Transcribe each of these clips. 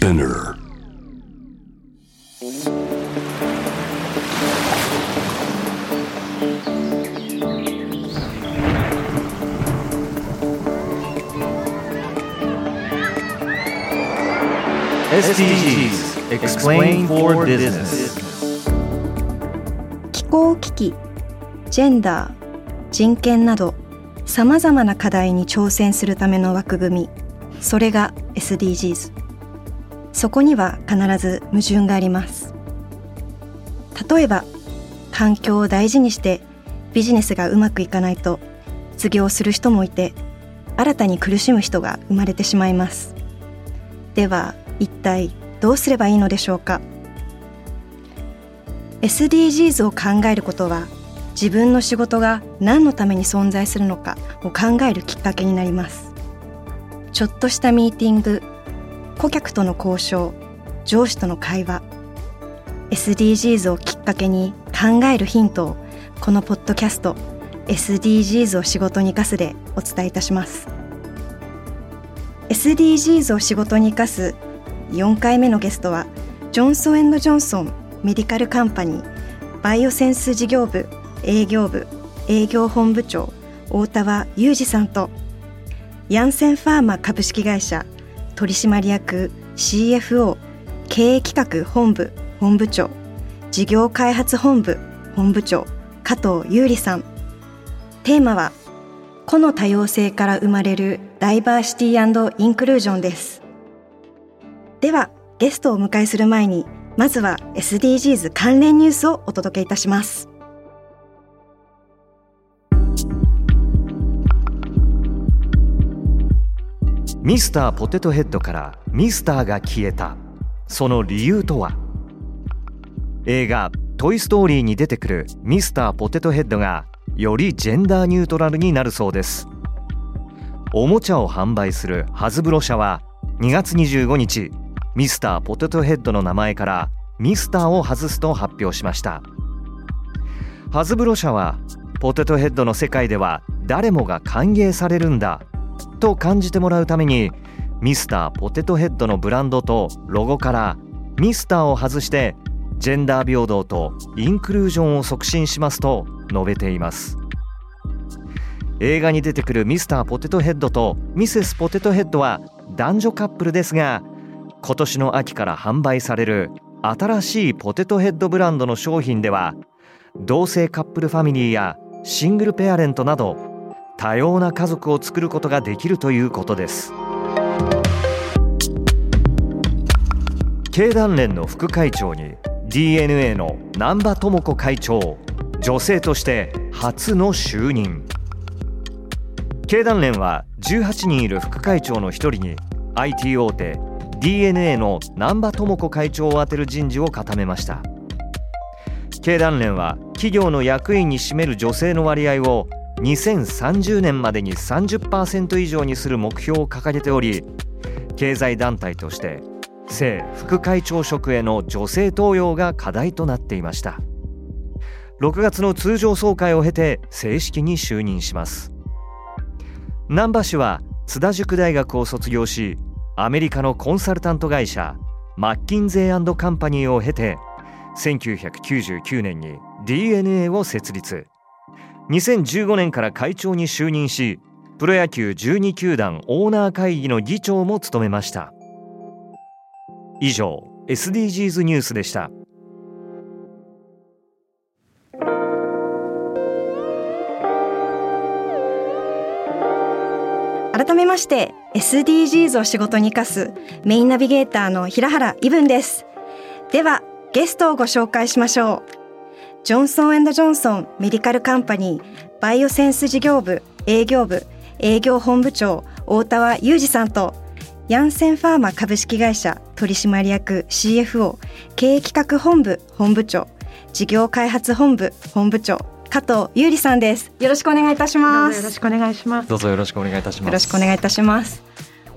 Spinner. SDGs Explain for Business. 気候危機ジェンダー人権などさまざまな課題に挑戦するための枠組み。それが SDGs そこには必ず矛盾があります。例えば環境を大事にしてビジネスがうまくいかないと失業する人もいて新たに苦しむ人が生まれてしまいます。では一体どうすればいいのでしょうか？SDGs を考えることは自分の仕事が何のために存在するのかを考えるきっかけになります。ちょっとしたミーティング顧客との交渉上司との会話 SDGs をきっかけに考えるヒントをこのポッドキャスト SDGs を仕事に生かすでお伝えいたします。SDGs を仕事に生かす4回目のゲストはジョンソンジョンソンメディカルカンパニーバイオセンス事業部営業部営業本部長大田和裕二さんとヤンセンファーマ株式会社取締役 CFO 経営企画本部本部長事業開発本部本部長加藤優里さん。テーマは個の多様性から生まれるダイバーシティインクルージョンです。ではゲストをお迎えする前にまずは SDGs 関連ニュースをお届けいたします。ミスターポテトヘッドからミスターが消えた。その理由とは？映画「トイ・ストーリー」に出てくるミスターポテトヘッドがよりジェンダーニュートラルになるそうです。おもちゃを販売するハズブロ社は2月25日ミスターポテトヘッドの名前からミスターを外すと発表しました。ハズブロ社はポテトヘッドの世界では誰もが歓迎されるんだと感じてもらうためにミスターポテトヘッドのブランドとロゴからミスターを外してジェンダー平等とインクルージョンを促進しますと述べています。映画に出てくるミスターポテトヘッドとミセスポテトヘッドは男女カップルですが今年の秋から販売される新しいポテトヘッドブランドの商品では同性カップルファミリーやシングルペアレントなど多様な家族を作ることができるということです。経団連の副会長に DNA の難波智子会長女性として初の就任。経団連は18人いる副会長の1人に IT 大手 DNA の難波智子会長を充てる人事を固めました。経団連は企業の役員に占める女性の割合を2030年までに30%以上にする目標を掲げており経済団体として正副会長職への女性登用が課題となっていました。6月の通常総会を経て正式に就任します。難波氏は津田塾大学を卒業しアメリカのコンサルタント会社マッキンゼーカンパニーを経て1999年に DNA を設立。2015年から会長に就任しプロ野球12球団オーナー会議の議長も務めました。以上 SDGs ニュースでした。改めまして SDGs を仕事に生かすメインナビゲーターの平原伊文です。ではゲストをご紹介しましょう。ジョンソンジョンソンメディカルカンパニーバイオセンス事業部営業部営業本部長大田和裕二さんとヤンセンファーマ株式会社取締役 CFO 経営企画本部本部長事業開発本部本部長加藤優里さんです。よろしくお願いいたします。よろしくお願いします。どうぞよろしくお願いいたします。よろしくお願いいたします。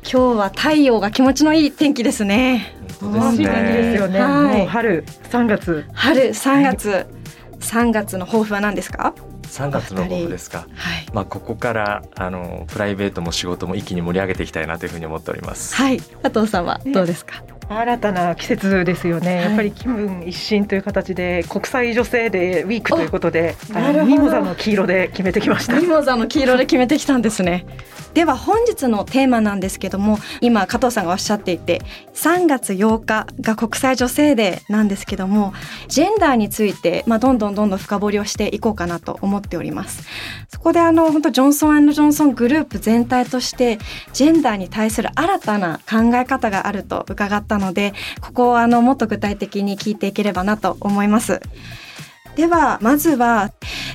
今日は太陽が気持ちのいい天気ですね。本当ですね。ですよね、はい、もう春3月。春3月、はい、3月の抱負は何ですか？3月の抱負ですか、はい、まあここからあのプライベートも仕事も一気に盛り上げていきたいなというふうに思っております。はい。加藤さんはどうですか、新たな季節ですよね、はい、やっぱり気分一新という形で国際女性デーウィークということでミモザの黄色で決めてきました。ミモザの黄色で決めてきたんですね。では本日のテーマなんですけども今加藤さんがおっしゃっていて3月8日が国際女性デーなんですけどもジェンダーについて、まあ、どんどんどんどん深掘りをしていこうかなと思っております。そこであの本当ジョンソンジョンソングループ全体としてジェンダーに対する新たな考え方があると伺ったのでここをあのもっと具体的に聞いていければなと思います。ではまずは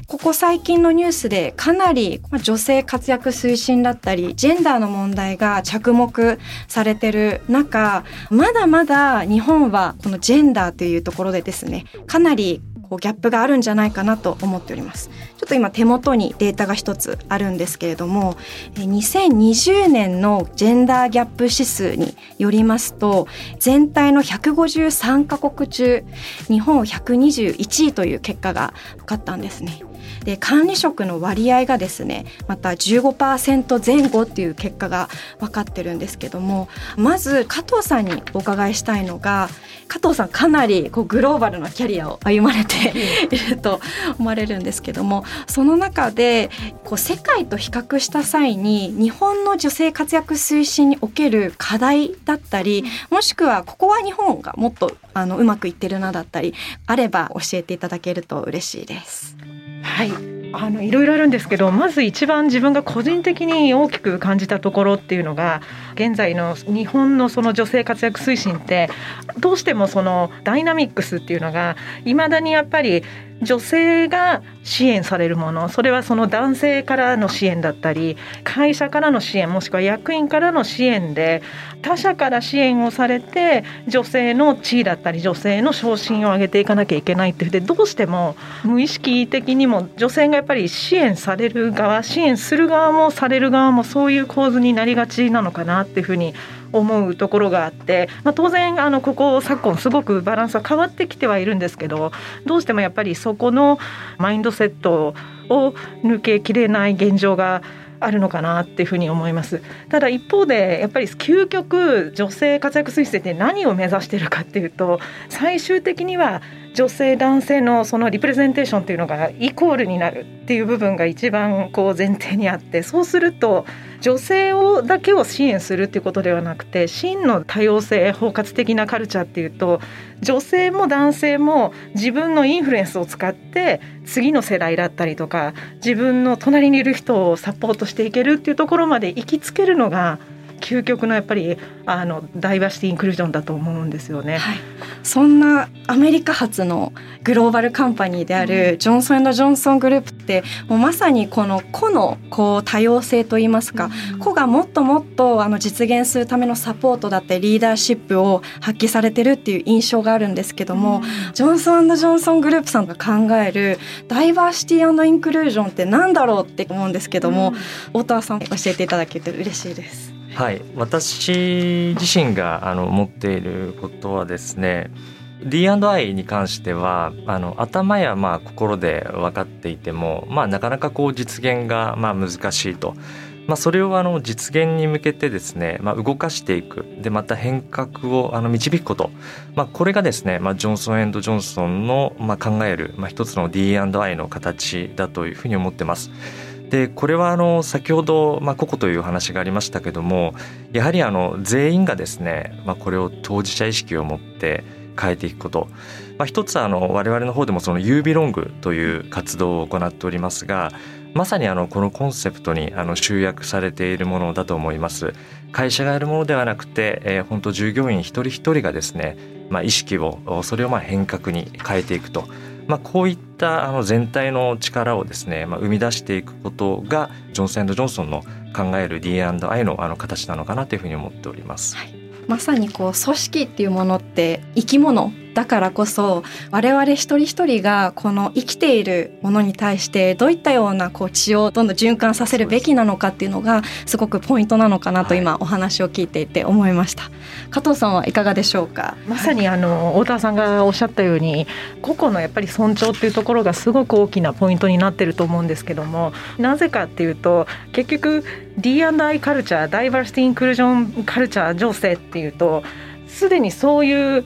ここ最近のニュースでかなり女性活躍推進だったりジェンダーの問題が着目されてる中まだまだ日本はこのジェンダーというところでですねかなりこうギャップがあるんじゃないかなと思っております。ちょっと今手元にデータが一つあるんですけれども2020年のジェンダーギャップ指数によりますと全体の153カ国中日本121位という結果が分かったんですね。で管理職の割合がですねまた15%前後っていう結果が分かってるんですけどもまず加藤さんにお伺いしたいのが加藤さんかなりこうグローバルなキャリアを歩まれていると思われるんですけどもその中でこう世界と比較した際に日本の女性活躍推進における課題だったりもしくはここは日本がもっとあのうまくいってるなだったりあれば教えていただけると嬉しいです。はい。あのいろいろあるんですけどまず一番自分が個人的に大きく感じたところっていうのが現在の日本のその女性活躍推進ってどうしてもそのダイナミックスっていうのがいまだにやっぱり女性が支援されるものそれはその男性からの支援だったり会社からの支援もしくは役員からの支援で他者から支援をされて女性の地位だったり女性の昇進を上げていかなきゃいけないっていうでどうしても無意識的にも女性がやっぱり支援される側支援する側もされる側もそういう構図になりがちなのかなっていうふうに思思うところがあって、まあ、当然あのここ昨今すごくバランスは変わってきてはいるんですけどどうしてもやっぱりそこのマインドセットを抜けきれない現状があるのかなっていうふうに思います。ただ一方でやっぱり究極女性活躍推進って何を目指しているかっていうと最終的には女性男性のそのリプレゼンテーションっていうのがイコールになるっていう部分が一番こう前提にあってそうすると女性をだけを支援するっていうことではなくて真の多様性包括的なカルチャーっていうと女性も男性も自分のインフルエンスを使って次の世代だったりとか自分の隣にいる人をサポートしていけるっていうところまで行きつけるのが究極のやっぱりあのダイバーシティインクルージョンだと思うんですよね。はい、そんなアメリカ発のグローバルカンパニーであるジョンソンジョンソングループってもうまさにこの個のこう多様性といいますか、うん、個がもっともっとあの実現するためのサポートだったりリーダーシップを発揮されてるっていう印象があるんですけども、うん、ジョンソンジョンソングループさんが考えるダイバーシティインクルージョンってなんだろうって思うんですけども、うん、大田さん教えていただけて嬉しいです。はい私自身があの持っていることはですね D&I に関してはあの頭やまあ心で分かっていても、まあ、なかなかこう実現がまあ難しいと。まあ、それをあの実現に向けてですね、まあ、動かしていくでまた変革をあの導くこと、まあ、これがですね、まあ、ジョンソンジョンソンのまあ考える、まあ、一つの D&I の形だというふうに思ってます。でこれはあの先ほど、まあ、個々という話がありましたけどもやはりあの全員がですね、まあ、これを当事者意識を持って変えていくこと、まあ、一つあの我々の方でもその u ビロングという活動を行っておりますがまさにあのこのコンセプトにあの集約されているものだと思います。会社がやるものではなくて、えー、本当従業員一人一人がですね、まあ、意識をそれをまあ変革に変えていくと。まあ、こういったあの全体の力をですね、まあ、生み出していくことがジョンソンジョンソンの考える D&I のあの形なのかなというふうに思っております。はい、まさにこう組織っていうものって生き物だからこそ我々一人一人がこの生きているものに対してどういったようなこう血をどんどん循環させるべきなのかっていうのがすごくポイントなのかなと今お話を聞いていて思いました、はい、加藤さんはいかがでしょうか？まさにあの太田さんがおっしゃったように個々のやっぱり尊重っていうところがすごく大きなポイントになってると思うんですけどもなぜかっていうと結局 D&I カルチャーダイバーシティインクルージョンカルチャー情勢っていうとすでにそういう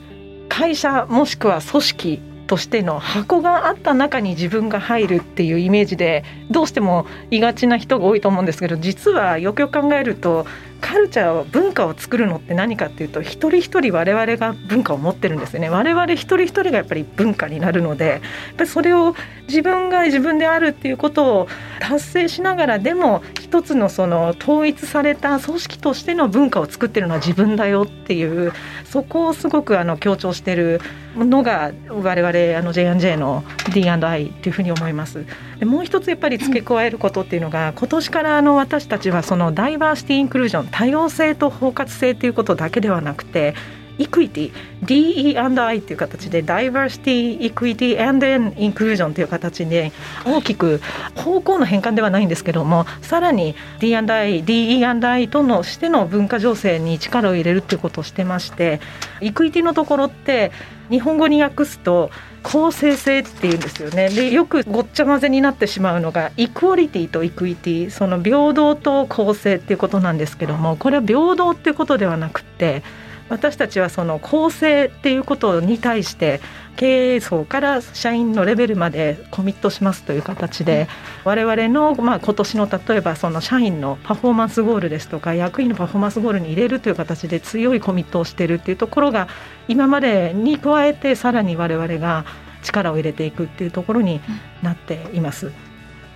会社もしくは組織としての箱があった中に自分が入るっていうイメージでどうしてもいがちな人が多いと思うんですけど実はよくよく考えるとカルチャー文化を作るのって何かっていうと一人一人我々が文化を持ってるんですよね我々一人一人がやっぱり文化になるのでやっぱりそれを自分が自分であるっていうことを達成しながらでも一つのその統一された組織としての文化を作ってるのは自分だよっていうそこをすごくあの強調してるのが我々あの J&J の D&I っていうふうに思います。もう一つやっぱり付け加えることっていうのが今年からあの私たちはそのダイバーシティインクルージョン多様性と包括性ということだけではなくてequity DE&I という形でダイバーシティ、イクイティ and i インクルージョンという形で大きく方向の変換ではないんですけどもさらに D&I、DE&I とのしての文化醸成に力を入れるということをしてまして equity のところって日本語に訳すと公正性っていうんですよね。でよくごっちゃ混ぜになってしまうのが equality と equity その平等と公正っていうことなんですけどもこれは平等っていうことではなくて私たちはその公正っていうことに対して経営層から社員のレベルまでコミットしますという形で我々のまあ今年の例えばその社員のパフォーマンスゴールですとか役員のパフォーマンスゴールに入れるという形で強いコミットをしているっていうところが今までに加えてさらに我々が力を入れていくっていうところになっています。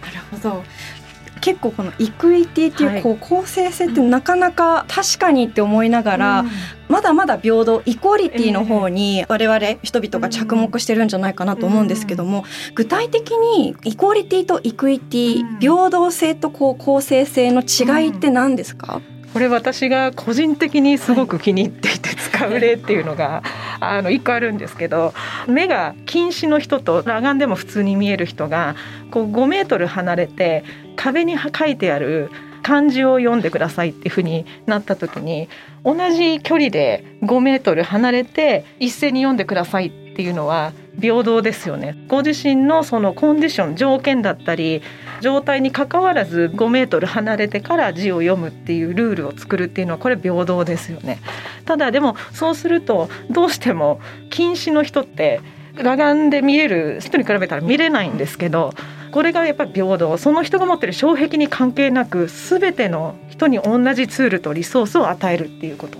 なるほど結構このイクイティっていうこう公正性ってなかなか確かにって思いながら、まだまだ平等イコーリティの方に我々人々が着目してるんじゃないかなと思うんですけども、具体的にイコーリティとイクイティ、平等性とこう公正性の違いって何ですか、これ私が個人的にすごく気に入っていて使う例っていうのが、あの一個あるんですけど目が近視の人と裸眼でも普通に見える人がこう5メートル離れて壁に書いてある漢字を読んでくださいっていうふうになった時に同じ距離で5メートル離れて一斉に読んでくださいっていうのは平等ですよね。ご自身のそのコンディション条件だったり状態にかかわらず5メートル離れてから字を読むっていうルールを作るっていうのはこれ平等ですよね。ただでもそうするとどうしても近視の人って裸眼で見える人に比べたら見れないんですけどこれがやっぱり平等その人が持ってる障壁に関係なく全ての人に同じツールとリソースを与えるっていうこと。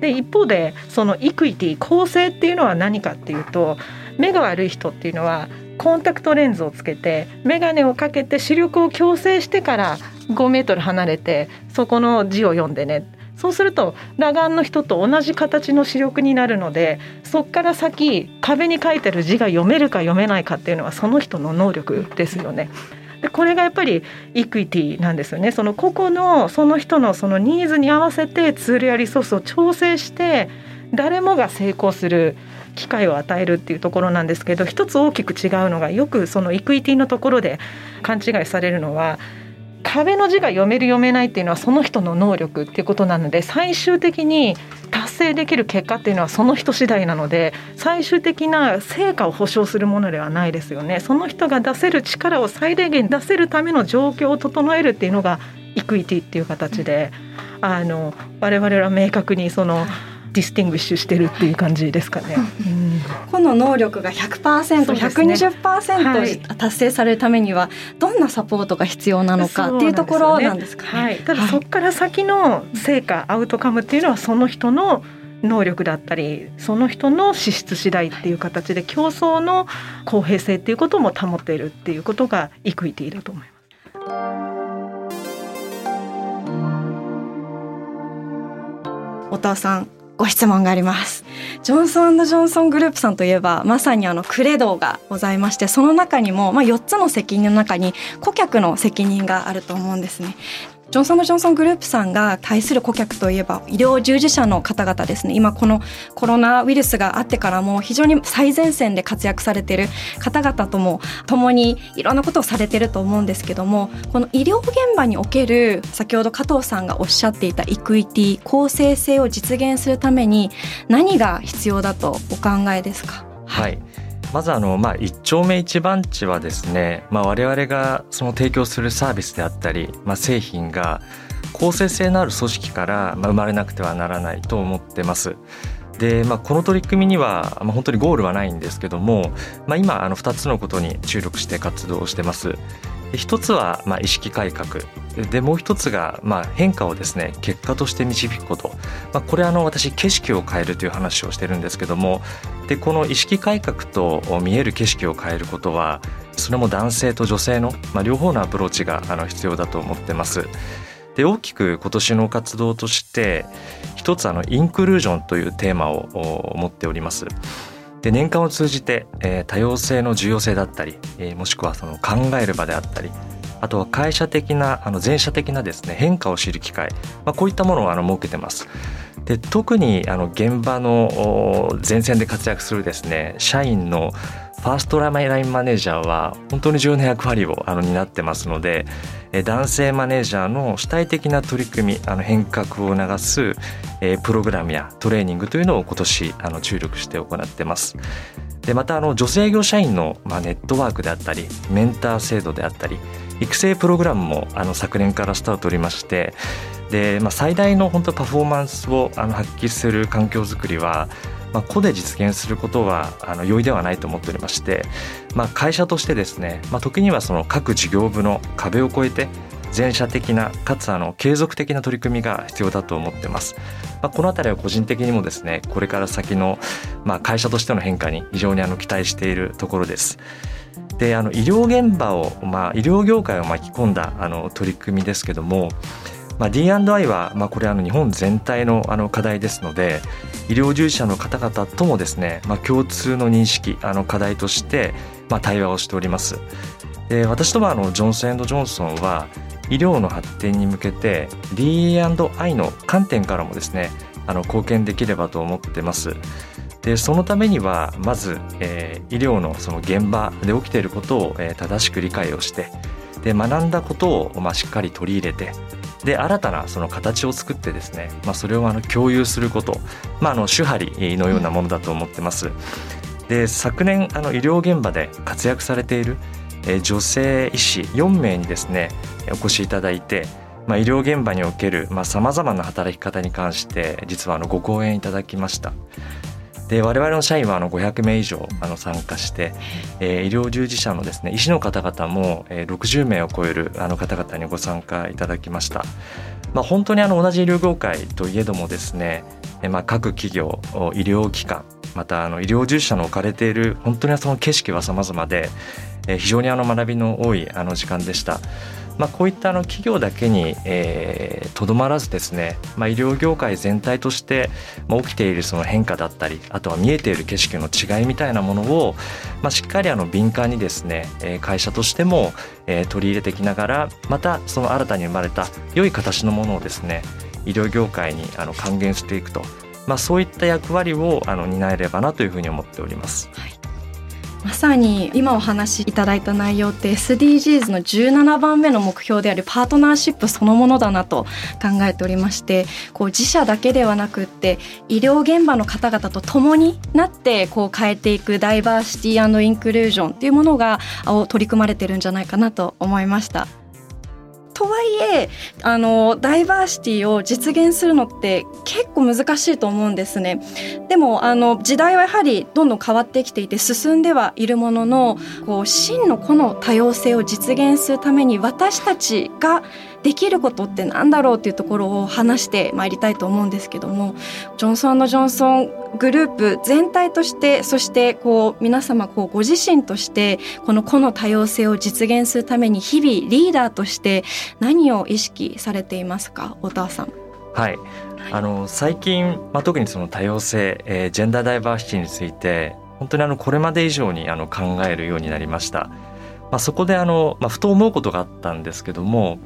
で一方でそのイクイティ公正っていうのは何かっていうと目が悪い人っていうのはコンタクトレンズをつけて眼鏡をかけて視力を矯正してから5メートル離れてそこの字を読んでねそうすると裸眼の人と同じ形の視力になるのでそこから先壁に書いてる字が読めるか読めないかっていうのはその人の能力ですよね。でこれがやっぱりイクイティなんですよねその個々のその人のそのニーズに合わせてツールやリソースを調整して誰もが成功する機会を与えるっていうところなんですけど一つ大きく違うのがよくそのイクイティのところで勘違いされるのは壁の字が読める読めないっていうのはその人の能力っていうことなので最終的に達成できる結果っていうのはその人次第なので最終的な成果を保証するものではないですよね。その人が出せる力を最大限出せるための状況を整えるっていうのがequity っていう形であの我々は明確にその distinguish してるっていう感じですかね。この能力が 100%120% 達成されるためにはどんなサポートが必要なのかっていうところなんですかね。はい、ただそこから先の成果、 outcome っていうのはその人の能力だったりその人の資質次第っていう形で競争の公平性っていうことも保っているっていうことが equityィだと思います。お父さんご質問があります。ジョンソンジョンソングループさんといえばまさにあのクレドがございましてその中にも、まあ、4つの責任の中に顧客の責任があると思うんですね。ジョンソン・ジョンソングループさんが対する顧客といえば医療従事者の方々ですね。今このコロナウイルスがあってからも非常に最前線で活躍されている方々とも共にいろんなことをされていると思うんですけどもこの医療現場における先ほど加藤さんがおっしゃっていたイクイティ公正性を実現するために何が必要だとお考えですか？はい。まずあの、まあ、一丁目一番地はですね、まあ、我々がその提供するサービスであったり、まあ、製品が公正性のある組織から生まれなくてはならないと思ってます。で、まあ、この取り組みには、まあ、本当にゴールはないんですけども、まあ、今あの2つのことに注力して活動してます。一つはまあ意識改革でもう一つがまあ変化をですね結果として導くこと、まあ、これあの私景色を変えるという話をしてるんですけどもでこの意識改革と見える景色を変えることはそれも男性と女性の、まあ、両方のアプローチがあの必要だと思ってます。で大きく今年の活動として一つあのインクルージョンというテーマを持っております。で年間を通じて、えー、多様性の重要性だったり、えー、もしくはその考える場であったりあとは会社的なあの前者的なですね変化を知る機会、まあ、こういったものをあの設けてます。で特にあの現場の前線で活躍するですね社員のファーストラインマネージャーは本当に重要な役割をあの担ってますので男性マネージャーの主体的な取り組みあの変革を促すプログラムやトレーニングというのを今年あの注力して行ってます。でまたあの女性業社員の、まあ、ネットワークであったりメンター制度であったり育成プログラムもあの昨年からスタートおりましてで、まあ、最大の本当パフォーマンスをあの発揮する環境づくりはまあ、個で実現することはあの容易ではないと思っておりまして、まあ、会社としてですね、まあ、時にはその各事業部の壁を越えて全社的なかつあの継続的な取り組みが必要だと思ってます。まあ、この辺りは個人的にもですねこれから先の、まあ、会社としての変化に非常にあの期待しているところです。であの医療現場を、まあ、医療業界を巻き込んだあの取り組みですけどもまあ、D&I は、まあ、これあの日本全体のあの課題ですので医療従事者の方々ともですね、まあ、共通の認識あの課題として、まあ、対話をしております。で私どもあのジョンソンジョンソンは医療の発展に向けて D&I の観点からもですねあの貢献できればと思ってます。でそのためにはまず、えー、医療のその現場で起きていることを、えー、正しく理解をしてで学んだことを、まあ、しっかり取り入れてで新たなその形を作ってですね、まあ、それをあの共有すること、まあ、あの手張りのようなものだと思ってます。で昨年あの医療現場で活躍されている女性医師4名にですねお越しいただいて、まあ、医療現場におけるさまざ、まな働き方に関して実はあのご講演いただきました。で我々の社員はあの500名以上あの参加して、えー、医療従事者のですね医師の方々も、え、60名を超えるあの方々にご参加いただきました。まあ、本当にあの同じ医療業界といえどもですね、え、まあ各企業医療機関またあの医療従事者の置かれている本当にその景色は様々で、えー、非常にあの学びの多いあの時間でした。まあ、こういったあの企業だけにとど、えー、まらずですね、まあ、医療業界全体としてま起きているその変化だったりあとは見えている景色の違いみたいなものを、まあ、しっかりあの敏感にですね会社としても取り入れていきながらまたその新たに生まれた良い形のものをですね医療業界にあの還元していくと、まあ、そういった役割をあの担えればなというふうに思っております。はいまさに今お話しいただいた内容って SDGs の17番目の目標であるパートナーシップそのものだなと考えておりましてこう自社だけではなくって医療現場の方々と共になってこう変えていくダイバーシティインクルージョンっていうものが取り組まれてるんじゃないかなと思いました。とはいえあのダイバーシティを実現するのって結構難しいと思うんですね。でもあの時代はやはりどんどん変わってきていて進んではいるもののこう真のこの多様性を実現するために私たちができることってなんだろうっていうところを話してまいりたいと思うんですけどもジョンソンジョンソングループ全体としてそしてこう皆様こうご自身としてこの個の多様性を実現するために日々リーダーとして何を意識されていますか？太田さん。はい、あの最近、まあ、特にその多様性、えー、ジェンダーダイバーシティについて本当にあのこれまで以上にあの考えるようになりました。まあ、そこであの、まあ、ふと思うことがあったんですけども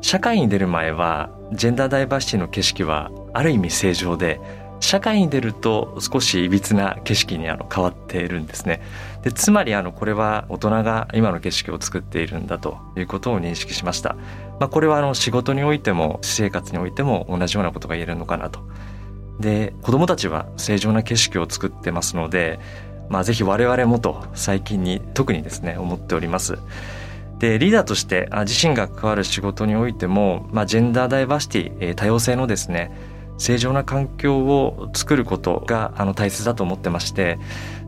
社会に出る前はジェンダーダイバーシティの景色はある意味正常で社会に出ると少しいびつな景色にあの変わっているんですね。でつまりあのこれは大人が今の景色を作っているんだということを認識しました、まあ、これはあの仕事においても私生活においても同じようなことが言えるのかなと。で子どもたちは正常な景色を作ってますので、まあ、ぜひ我々もと最近に特にですね思っております。でリーダーとして自身が関わる仕事においても、まあ、ジェンダーダイバーシティ多様性のですね正常な環境を作ることがあの大切だと思ってまして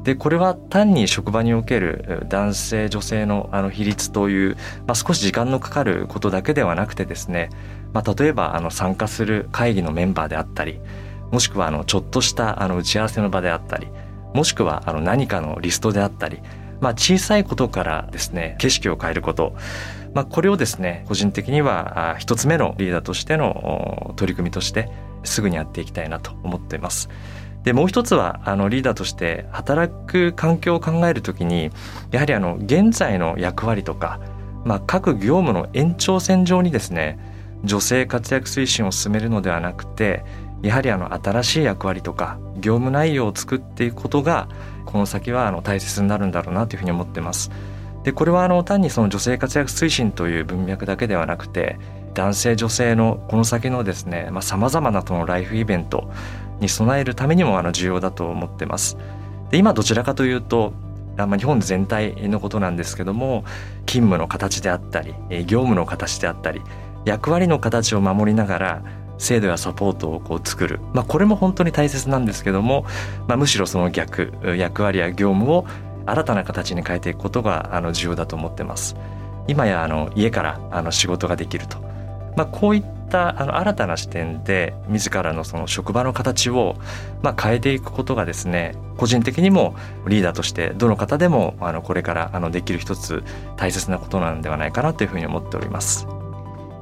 でこれは単に職場における男性女性のあの比率という、まあ、少し時間のかかることだけではなくてですね、まあ、例えばあの参加する会議のメンバーであったりもしくはあのちょっとしたあの打ち合わせの場であったりもしくはあの何かのリストであったり、まあ、小さいことからですね景色を変えること、まあ、これをですね個人的には一つ目のリーダーとしての取り組みとしてすぐにやっていきたいなと思っています。でもう一つはあのリーダーとして働く環境を考えるときにやはりあの現在の役割とか、まあ、各業務の延長線上にですね女性活躍推進を進めるのではなくてやはりあの新しい役割とか業務内容を作っていくことがこの先はあの大切になるんだろうなというふうに思ってます。でこれはあの単にその女性活躍推進という文脈だけではなくて男性女性のこの先のですねさまざ、まなそのライフイベントに備えるためにもあの重要だと思ってます。で今どちらかというとま、日本全体のことなんですけども勤務の形であったり業務の形であったり役割の形を守りながら制度やサポートをこう作る、まあ、これも本当に大切なんですけども、まあ、むしろその逆役割や業務を新たな形に変えていくことがあの重要だと思ってます。今やあの家からあの仕事ができると、まあ、こういったあの新たな視点で自らのその職場の形をまあ変えていくことがですね個人的にもリーダーとしてどの方でもあのこれからあのできる一つ大切なことなんではないかなというふうに思っております。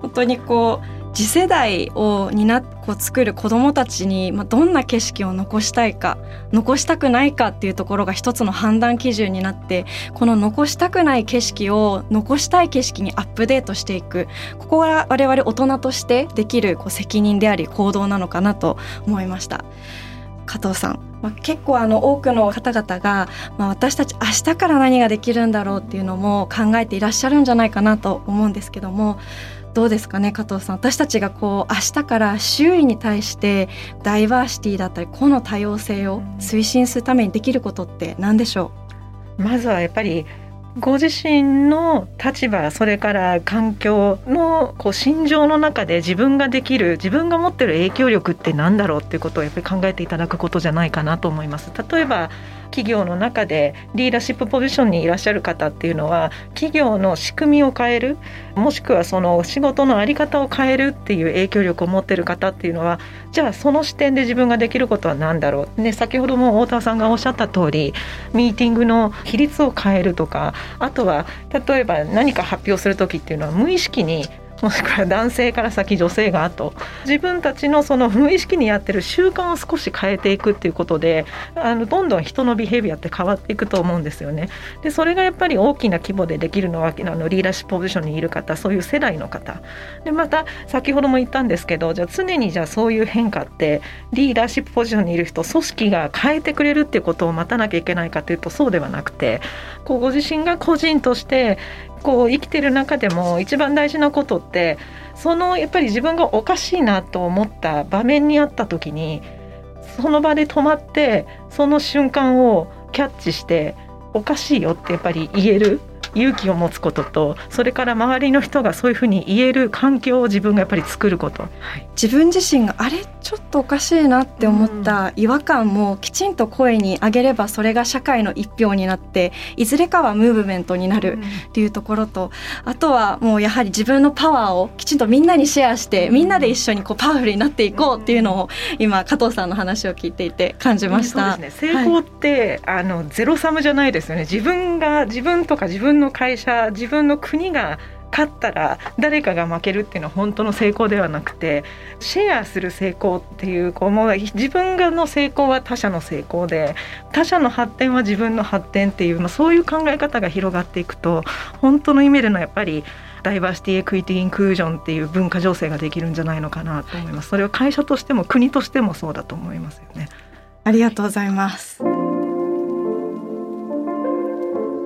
本当にこう次世代を担こう作る子どもたちに、まあ、どんな景色を残したいか残したくないかっていうところが一つの判断基準になってこの残したくない景色を残したい景色にアップデートしていくここは我々大人としてできるこう責任であり行動なのかなと思いました。加藤さん、まあ、結構あの多くの方々が、まあ、私たち明日から何ができるんだろうっていうのも考えていらっしゃるんじゃないかなと思うんですけどもどうですかね加藤さん。私たちがこう明日から周囲に対してダイバーシティだったり個の多様性を推進するためにできることって何でしょう？まずはやっぱりご自身の立場それから環境のこう心情の中で自分ができる自分が持ってる影響力って何だろうっていうことをやっぱり考えていただくことじゃないかなと思います。例えば企業の中でリーダーシップポジションにいらっしゃる方っていうのは企業の仕組みを変えるもしくはその仕事の在り方を変えるっていう影響力を持ってる方っていうのはじゃあその視点で自分ができることは何だろう、ね、先ほども太田さんがおっしゃった通りミーティングの比率を変えるとかあとは例えば何か発表する時っていうのは無意識にもしくは男性から先女性が後自分たちのその無意識にやってる習慣を少し変えていくっていうことであのどんどん人のビヘイビアって変わっていくと思うんですよね。でそれがやっぱり大きな規模でできるのはあのリーダーシップポジションにいる方そういう世代の方でまた先ほども言ったんですけどじゃあ常にじゃあそういう変化ってリーダーシップポジションにいる人組織が変えてくれるっていうことを待たなきゃいけないかというとそうではなくてこうご自身が個人としてこう生きてる中でも一番大事なことってそのやっぱり自分がおかしいなと思った場面にあった時にその場で止まってその瞬間をキャッチしておかしいよってやっぱり言える勇気を持つこととそれから周りの人がそういうふうに言える環境を自分がやっぱり作ること、はい、自分自身があれちょっとおかしいなって思った違和感もきちんと声に上げればそれが社会の一票になっていずれかはムーブメントになるっていうところとあとはもうやはり自分のパワーをきちんとみんなにシェアしてみんなで一緒にこうパワフルになっていこうっていうのを今加藤さんの話を聞いていて感じました。ね、成功って、はい、あのゼロサムじゃないですよね。自分が自分とか自分の会社自分の国が勝ったら誰かが負けるっていうのは本当の成功ではなくてシェアする成功っていうこうもう自分がの成功は他者の成功で他者の発展は自分の発展っていう、まあ、そういう考え方が広がっていくと本当の意味でのやっぱりダイバーシティエクイティインクルージョンっていう文化情勢ができるんじゃないのかなと思います。それは会社としても国としてもそうだと思いますよね。ありがとうございます。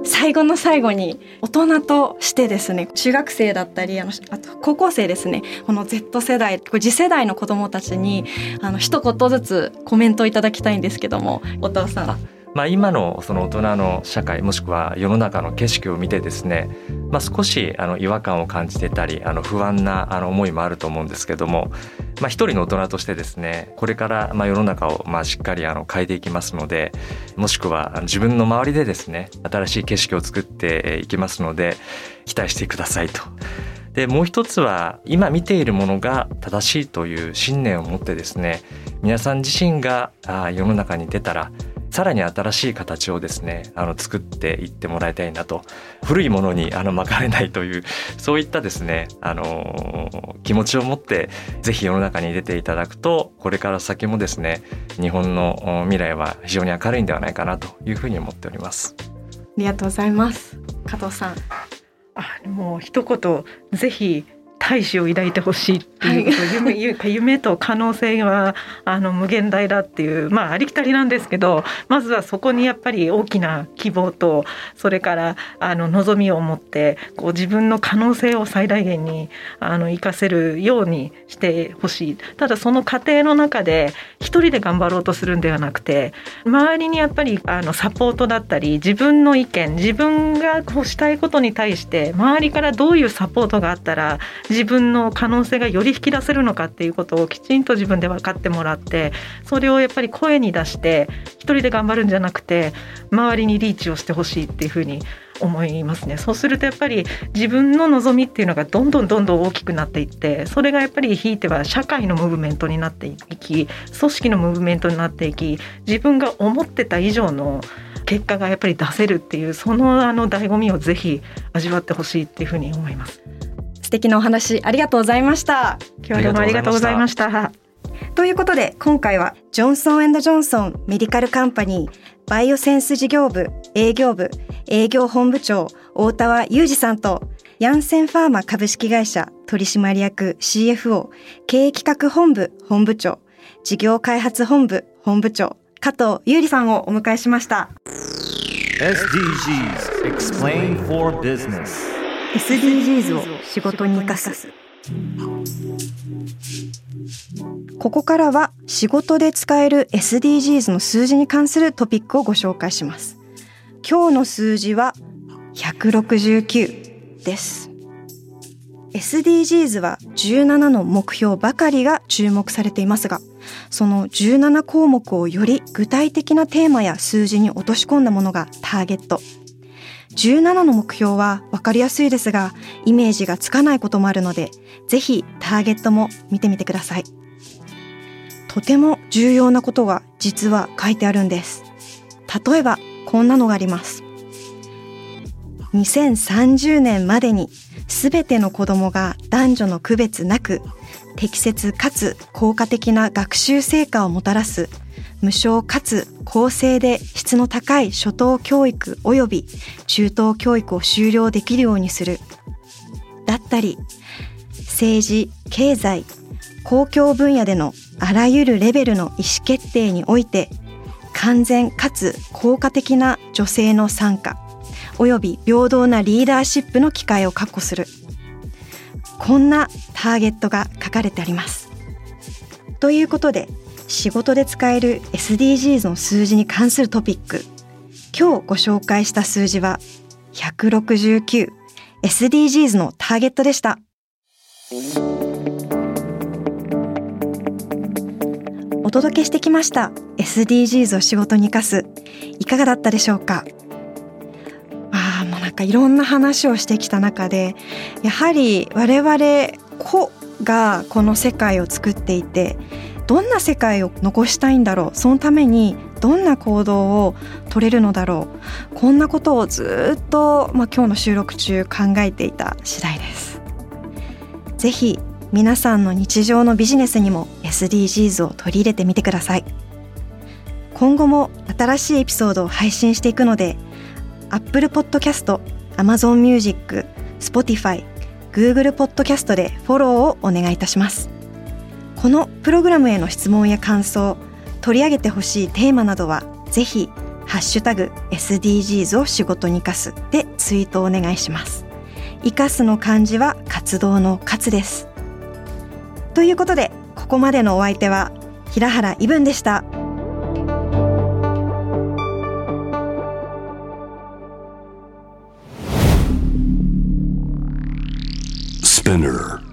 最後の最後に大人としてですね中学生だったりあのあと高校生ですねこの Z 世代次世代の子どもたちにあの一言ずつコメントいただきたいんですけどもお父さん。まあ、今のその大人の社会もしくは世の中の景色を見てですね、まあ、少しあの違和感を感じてたりあの不安なあの思いもあると思うんですけども、まあ、一人の大人としてですねこれからまあ世の中をまあしっかりあの変えていきますのでもしくは自分の周りでですね新しい景色を作っていきますので期待してくださいと。でもう一つは今見ているものが正しいという信念を持ってですね皆さん自身が世の中に出たらさらに新しい形をですねあの作っていってもらいたいなと。古いものにあの巻かれないというそういったですねあの気持ちを持ってぜひ世の中に出ていただくとこれから先もですね日本の未来は非常に明るいんではないかなというふうに思っております。ありがとうございます。加藤さん。あもう一言ぜひ大志を抱いてほしいっていうこと、はい、夢夢と可能性はあの無限大だっていうまあありきたりなんですけどまずはそこにやっぱり大きな希望とそれからあの望みを持ってこう自分の可能性を最大限にあの活かせるようにしてほしい。ただその過程の中で一人で頑張ろうとするんではなくて周りにやっぱりあのサポートだったり自分の意見自分がこうしたいことに対して周りからどういうサポートがあったら自分の可能性がより引き出せるのかっていうことをきちんと自分で分かってもらってそれをやっぱり声に出して一人で頑張るんじゃなくて周りにリーチをしてほしいっていうふうに思いますねそうするとやっぱり自分の望みっていうのがどんどんどんどん大きくなっていってそれがやっぱりひいては社会のムーブメントになっていき組織のムーブメントになっていき自分が思ってた以上の結果がやっぱり出せるっていうそのあの醍醐味をぜひ味わってほしいっていうふうに思います。敵なお話ありがとうございました。今日はどうもありがとうございました。ということで今回はジョンソンジョンソンメディカルカンパニーバイオセンス事業部営業部営業本部長大田和裕二さんとヤンセンファーマ株式会社取締役 CFO 経営企画本部本部長事業開発本部本部長加藤優里さんをお迎えしました。SDGs Explain for Business SDGs を仕事に生かす。ここからは仕事で使える SDGs の数字に関するトピックをご紹介します。今日の数字は169です。SDGs は17の目標ばかりが注目されていますがその17項目をより具体的なテーマや数字に落とし込んだものがターゲット。17の目標は分かりやすいですが、イメージがつかないこともあるので、ぜひターゲットも見てみてください。とても重要なことが実は書いてあるんです。例えば、こんなのがあります。2030年までに全ての子供が男女の区別なく適切かつ効果的な学習成果をもたらす無償かつ公正で質の高い初等教育及び中等教育を修了できるようにする。だったり、政治、経済、公共分野でのあらゆるレベルの意思決定において、完全かつ効果的な女性の参加、及び平等なリーダーシップの機会を確保する。こんなターゲットが書かれてあります。ということで、仕事で使える SDGs の数字に関するトピック。今日ご紹介した数字は 169SDGs のターゲットでした。お届けしてきました SDGs を仕事に生かすいかがだったでしょうか。ああもうなんかいろんな話をしてきた中でやはり我々個がこの世界を作っていてどんな世界を残したいんだろう？そのためにどんな行動を取れるのだろう？こんなことをずっと、まあ、今日の収録中考えていた次第です。ぜひ皆さんの日常のビジネスにも SDGs を取り入れてみてください。今後も新しいエピソードを配信していくので Apple Podcast、Amazon Music、Spotify、Google Podcast でフォローをお願いいたします。このプログラムへの質問や感想取り上げてほしいテーマなどはぜひハッシュタグ SDGs を仕事に生かすでツイートお願いします。生かすの漢字は活動の活です。ということでここまでのお相手は平原イブンでした。スピンナー